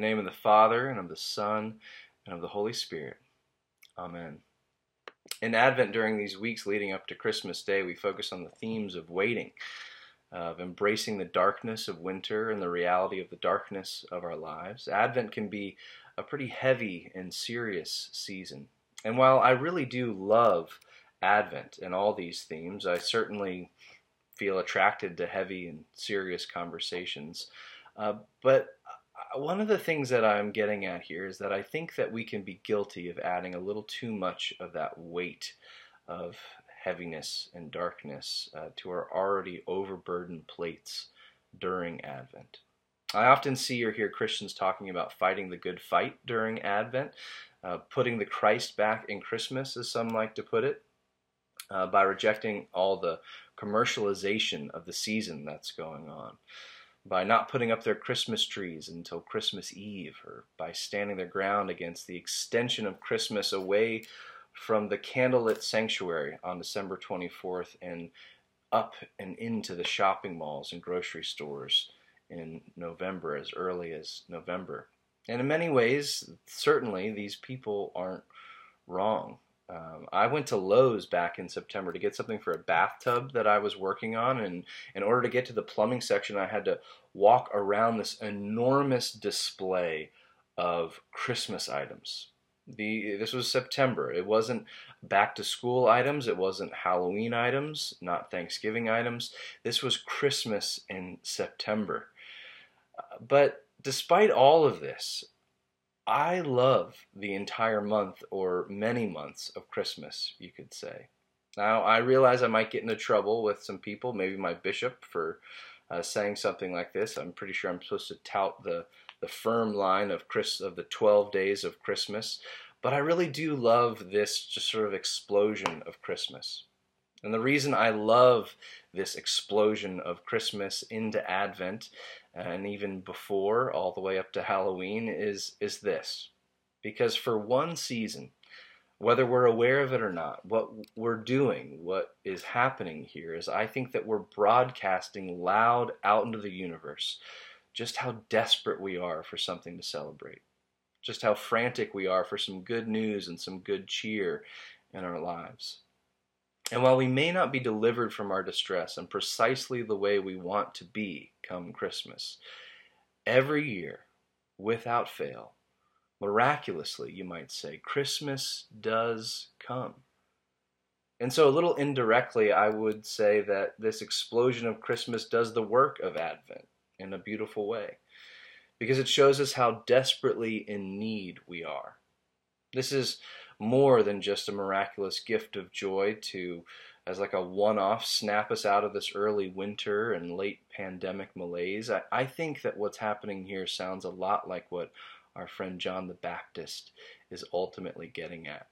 The name of the Father, and of the Son, and of the Holy Spirit. Amen. In Advent, during these weeks leading up to Christmas Day, we focus on the themes of waiting, of embracing the darkness of winter and the reality of the darkness of our lives. Advent can be a pretty heavy and serious season. And while I really do love Advent and all these themes, I certainly feel attracted to heavy and serious conversations. Uh, but one of the things that I'm getting at here is that I think that we can be guilty of adding a little too much of that weight of heaviness and darkness uh, to our already overburdened plates during Advent. I often see or hear Christians talking about fighting the good fight during Advent, uh, putting the Christ back in Christmas, as some like to put it, uh, by rejecting all the commercialization of the season that's going on by not putting up their Christmas trees until Christmas Eve, or by standing their ground against the extension of Christmas away from the candlelit sanctuary on December 24th and up and into the shopping malls and grocery stores in November, as early as November. And in many ways, certainly, these people aren't wrong. Um, I went to Lowe's back in September to get something for a bathtub that I was working on, and in order to get to the plumbing section, I had to walk around this enormous display of Christmas items. The this was September. It wasn't back to school items. It wasn't Halloween items. Not Thanksgiving items. This was Christmas in September. But despite all of this, I love the entire month or many months of Christmas, you could say. Now, I realize I might get into trouble with some people, maybe my bishop, for uh, saying something like this. I'm pretty sure I'm supposed to tout the, the firm line of, Chris, of the 12 days of Christmas. But I really do love this just sort of explosion of Christmas. And the reason I love this explosion of Christmas into Advent and even before all the way up to Halloween is is this. Because for one season, whether we're aware of it or not, what we're doing, what is happening here is I think that we're broadcasting loud out into the universe just how desperate we are for something to celebrate. Just how frantic we are for some good news and some good cheer in our lives. And while we may not be delivered from our distress in precisely the way we want to be come Christmas, every year, without fail, miraculously, you might say, Christmas does come. And so, a little indirectly, I would say that this explosion of Christmas does the work of Advent in a beautiful way because it shows us how desperately in need we are. This is more than just a miraculous gift of joy to, as like a one off, snap us out of this early winter and late pandemic malaise. I, I think that what's happening here sounds a lot like what our friend John the Baptist is ultimately getting at.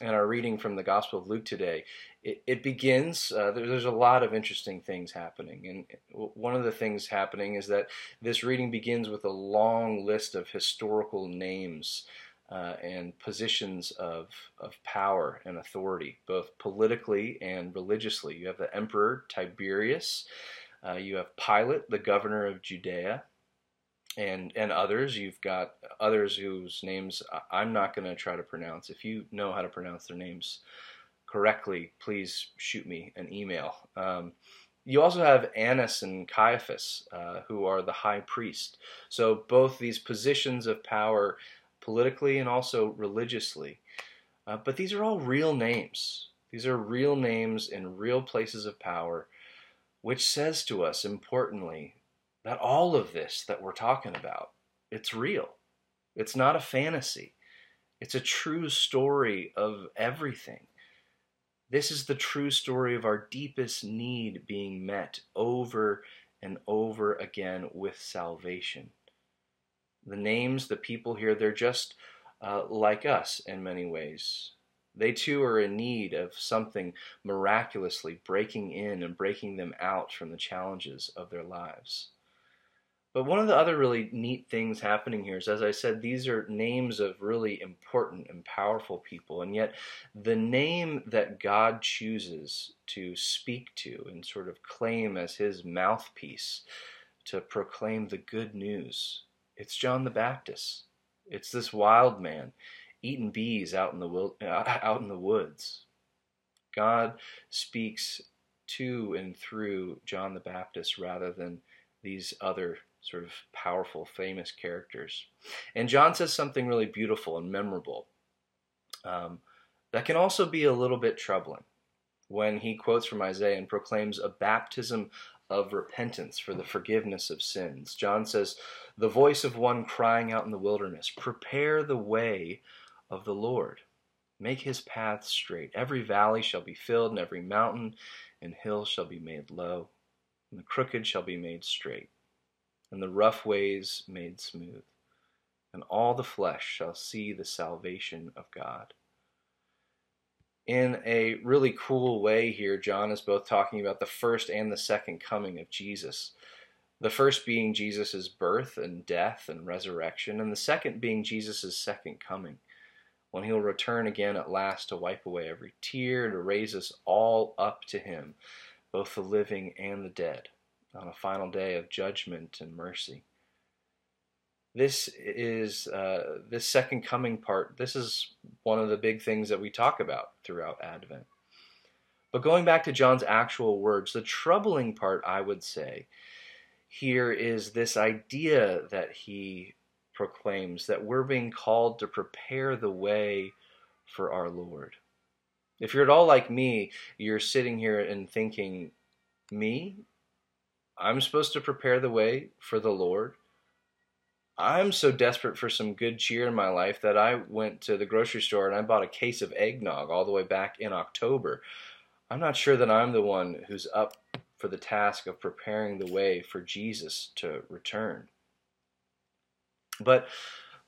And our reading from the Gospel of Luke today, it, it begins, uh, there, there's a lot of interesting things happening. And one of the things happening is that this reading begins with a long list of historical names uh, and positions of, of power and authority, both politically and religiously. You have the Emperor Tiberius, uh, you have Pilate, the governor of Judea, and and others. You've got others whose names I'm not going to try to pronounce. If you know how to pronounce their names correctly, please shoot me an email. Um, you also have Annas and Caiaphas, uh, who are the high priest. So both these positions of power politically and also religiously. Uh, but these are all real names. These are real names in real places of power, which says to us, importantly, that all of this that we're talking about, it's real. It's not a fantasy. It's a true story of everything. This is the true story of our deepest need being met over and over again with salvation the names, the people here, they're just uh, like us in many ways. They too are in need of something miraculously breaking in and breaking them out from the challenges of their lives. But one of the other really neat things happening here is, as I said, these are names of really important and powerful people. And yet, the name that God chooses to speak to and sort of claim as his mouthpiece to proclaim the good news It's John the Baptist. It's this wild man eating bees out in the out in the woods. God speaks to and through John the Baptist rather than these other sort of powerful, famous characters. And John says something really beautiful and memorable um, that can also be a little bit troubling when he quotes from Isaiah and proclaims a baptism of repentance for the forgiveness of sins. John says, The voice of one crying out in the wilderness, Prepare the way of the Lord. Make his path straight. Every valley shall be filled, and every mountain and hill shall be made low, and the crooked shall be made straight, and the rough ways made smooth. And all the flesh shall see the salvation of God in a really cool way here, John is both talking about the first and the second coming of Jesus. The first being Jesus' birth and death and resurrection, and the second being Jesus' second coming, when he'll return again at last to wipe away every tear, to raise us all up to him, both the living and the dead, on a final day of judgment and mercy this is uh, this second coming part. This is one of the big things that we talk about throughout Advent. But going back to John's actual words, the troubling part, I would say, here is this idea that he proclaims that we're being called to prepare the way for our Lord. If you're at all like me, you're sitting here and thinking, me? I'm supposed to prepare the way for the Lord? I'm so desperate for some good cheer in my life that I went to the grocery store and I bought a case of eggnog all the way back in October. I'm not sure that I'm the one who's up for the task of preparing the way for Jesus to return. But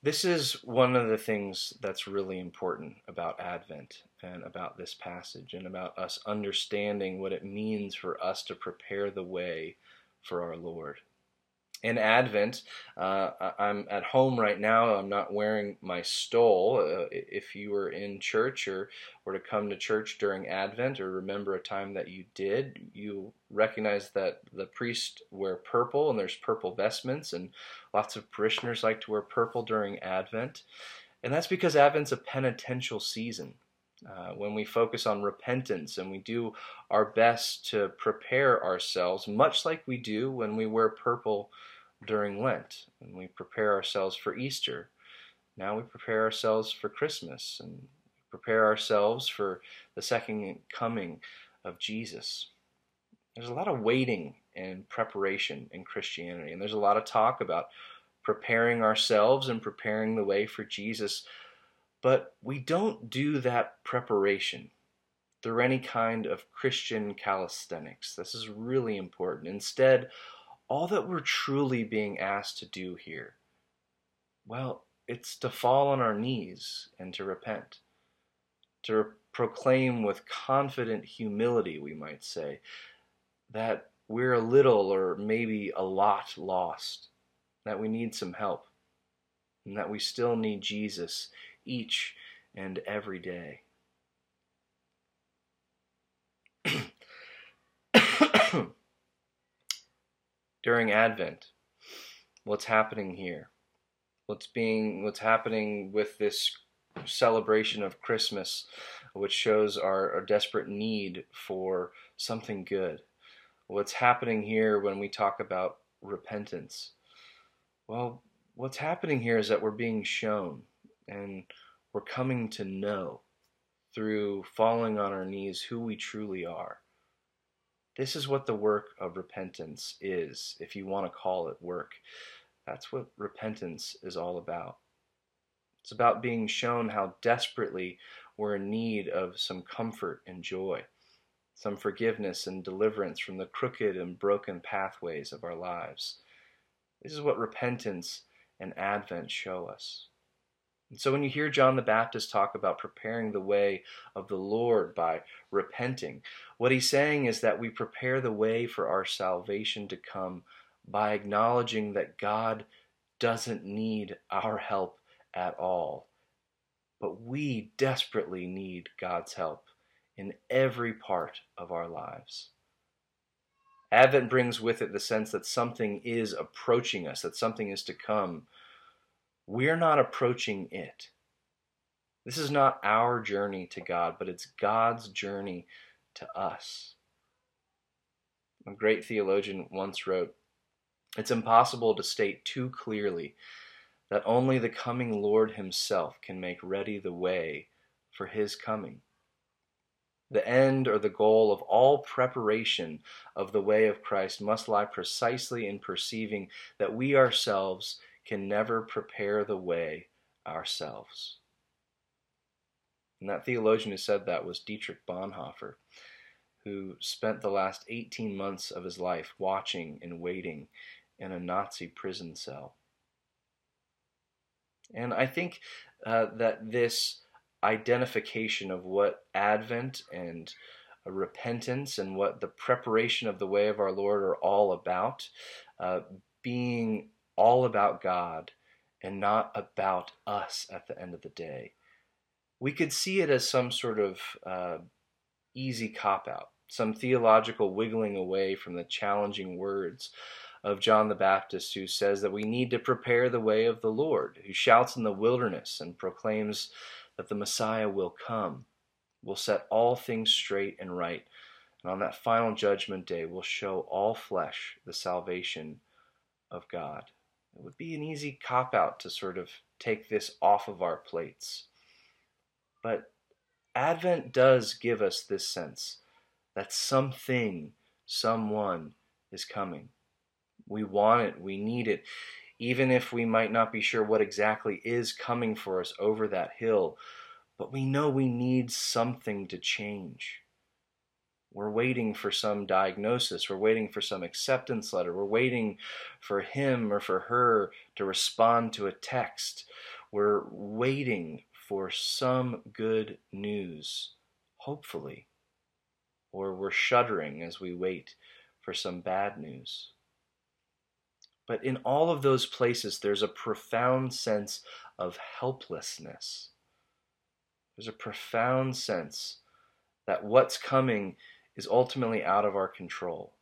this is one of the things that's really important about Advent and about this passage and about us understanding what it means for us to prepare the way for our Lord in Advent, uh, I'm at home right now. I'm not wearing my stole. Uh, if you were in church or were to come to church during Advent or remember a time that you did, you recognize that the priests wear purple and there's purple vestments, and lots of parishioners like to wear purple during Advent. And that's because Advent's a penitential season. Uh, when we focus on repentance and we do our best to prepare ourselves, much like we do when we wear purple during Lent and we prepare ourselves for Easter. Now we prepare ourselves for Christmas and prepare ourselves for the second coming of Jesus. There's a lot of waiting and preparation in Christianity, and there's a lot of talk about preparing ourselves and preparing the way for Jesus but we don't do that preparation through any kind of Christian calisthenics. This is really important. Instead, all that we're truly being asked to do here, well, it's to fall on our knees and to repent, to proclaim with confident humility, we might say, that we're a little or maybe a lot lost, that we need some help, and that we still need Jesus each and every day. During Advent, what's happening here? What's being what's happening with this celebration of Christmas, which shows our, our desperate need for something good? What's happening here when we talk about repentance? Well, what's happening here is that we're being shown and we're coming to know through falling on our knees who we truly are. This is what the work of repentance is, if you want to call it work. That's what repentance is all about. It's about being shown how desperately we're in need of some comfort and joy, some forgiveness and deliverance from the crooked and broken pathways of our lives. This is what repentance and Advent show us. And so when you hear John the Baptist talk about preparing the way of the Lord by repenting, what he's saying is that we prepare the way for our salvation to come by acknowledging that God doesn't need our help at all. But we desperately need God's help in every part of our lives. Advent brings with it the sense that something is approaching us, that something is to come we're not approaching it. This is not our journey to God, but it's God's journey to us. A great theologian once wrote It's impossible to state too clearly that only the coming Lord Himself can make ready the way for His coming. The end or the goal of all preparation of the way of Christ must lie precisely in perceiving that we ourselves can never prepare the way ourselves. And that theologian who said that was Dietrich Bonhoeffer, who spent the last 18 months of his life watching and waiting in a Nazi prison cell. And I think uh, that this identification of what Advent and repentance and what the preparation of the way of our Lord are all about, uh, being all about God and not about us at the end of the day. We could see it as some sort of uh, easy cop out, some theological wiggling away from the challenging words of John the Baptist, who says that we need to prepare the way of the Lord, who shouts in the wilderness and proclaims that the Messiah will come, will set all things straight and right, and on that final judgment day will show all flesh the salvation of God. It would be an easy cop out to sort of take this off of our plates. But Advent does give us this sense that something, someone is coming. We want it, we need it, even if we might not be sure what exactly is coming for us over that hill. But we know we need something to change. We're waiting for some diagnosis. We're waiting for some acceptance letter. We're waiting for him or for her to respond to a text. We're waiting for some good news, hopefully. Or we're shuddering as we wait for some bad news. But in all of those places, there's a profound sense of helplessness. There's a profound sense that what's coming is ultimately out of our control.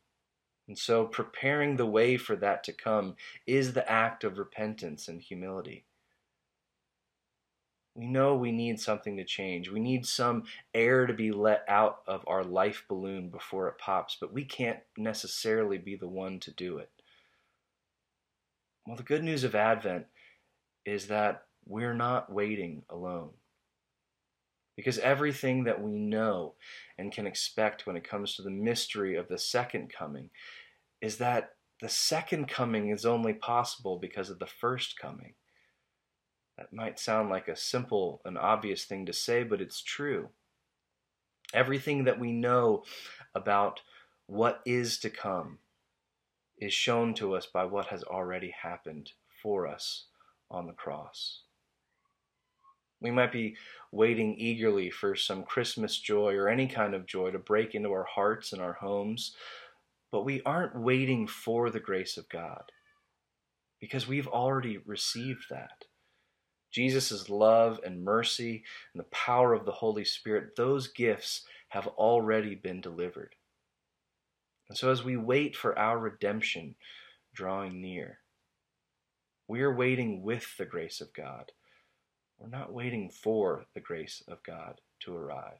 And so, preparing the way for that to come is the act of repentance and humility. We know we need something to change. We need some air to be let out of our life balloon before it pops, but we can't necessarily be the one to do it. Well, the good news of Advent is that we're not waiting alone. Because everything that we know and can expect when it comes to the mystery of the second coming is that the second coming is only possible because of the first coming. That might sound like a simple and obvious thing to say, but it's true. Everything that we know about what is to come is shown to us by what has already happened for us on the cross. We might be waiting eagerly for some Christmas joy or any kind of joy to break into our hearts and our homes, but we aren't waiting for the grace of God because we've already received that. Jesus' love and mercy and the power of the Holy Spirit, those gifts have already been delivered. And so as we wait for our redemption drawing near, we are waiting with the grace of God. We're not waiting for the grace of God to arrive.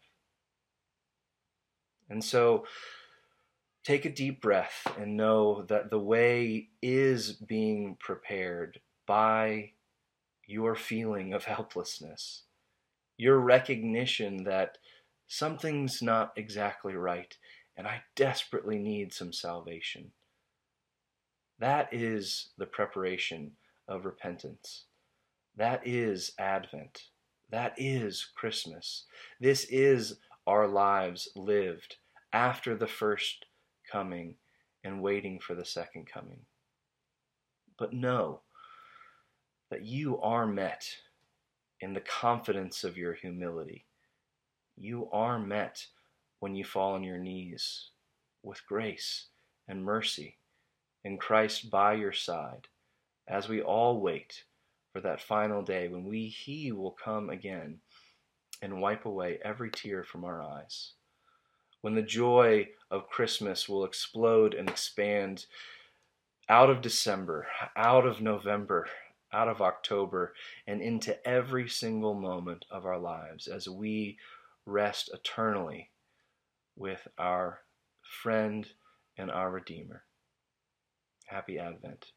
And so take a deep breath and know that the way is being prepared by your feeling of helplessness, your recognition that something's not exactly right and I desperately need some salvation. That is the preparation of repentance. That is Advent. That is Christmas. This is our lives lived after the first coming and waiting for the second coming. But know that you are met in the confidence of your humility. You are met when you fall on your knees with grace and mercy in Christ by your side as we all wait for that final day when we he will come again and wipe away every tear from our eyes when the joy of Christmas will explode and expand out of December out of November out of October and into every single moment of our lives as we rest eternally with our friend and our Redeemer. Happy Advent.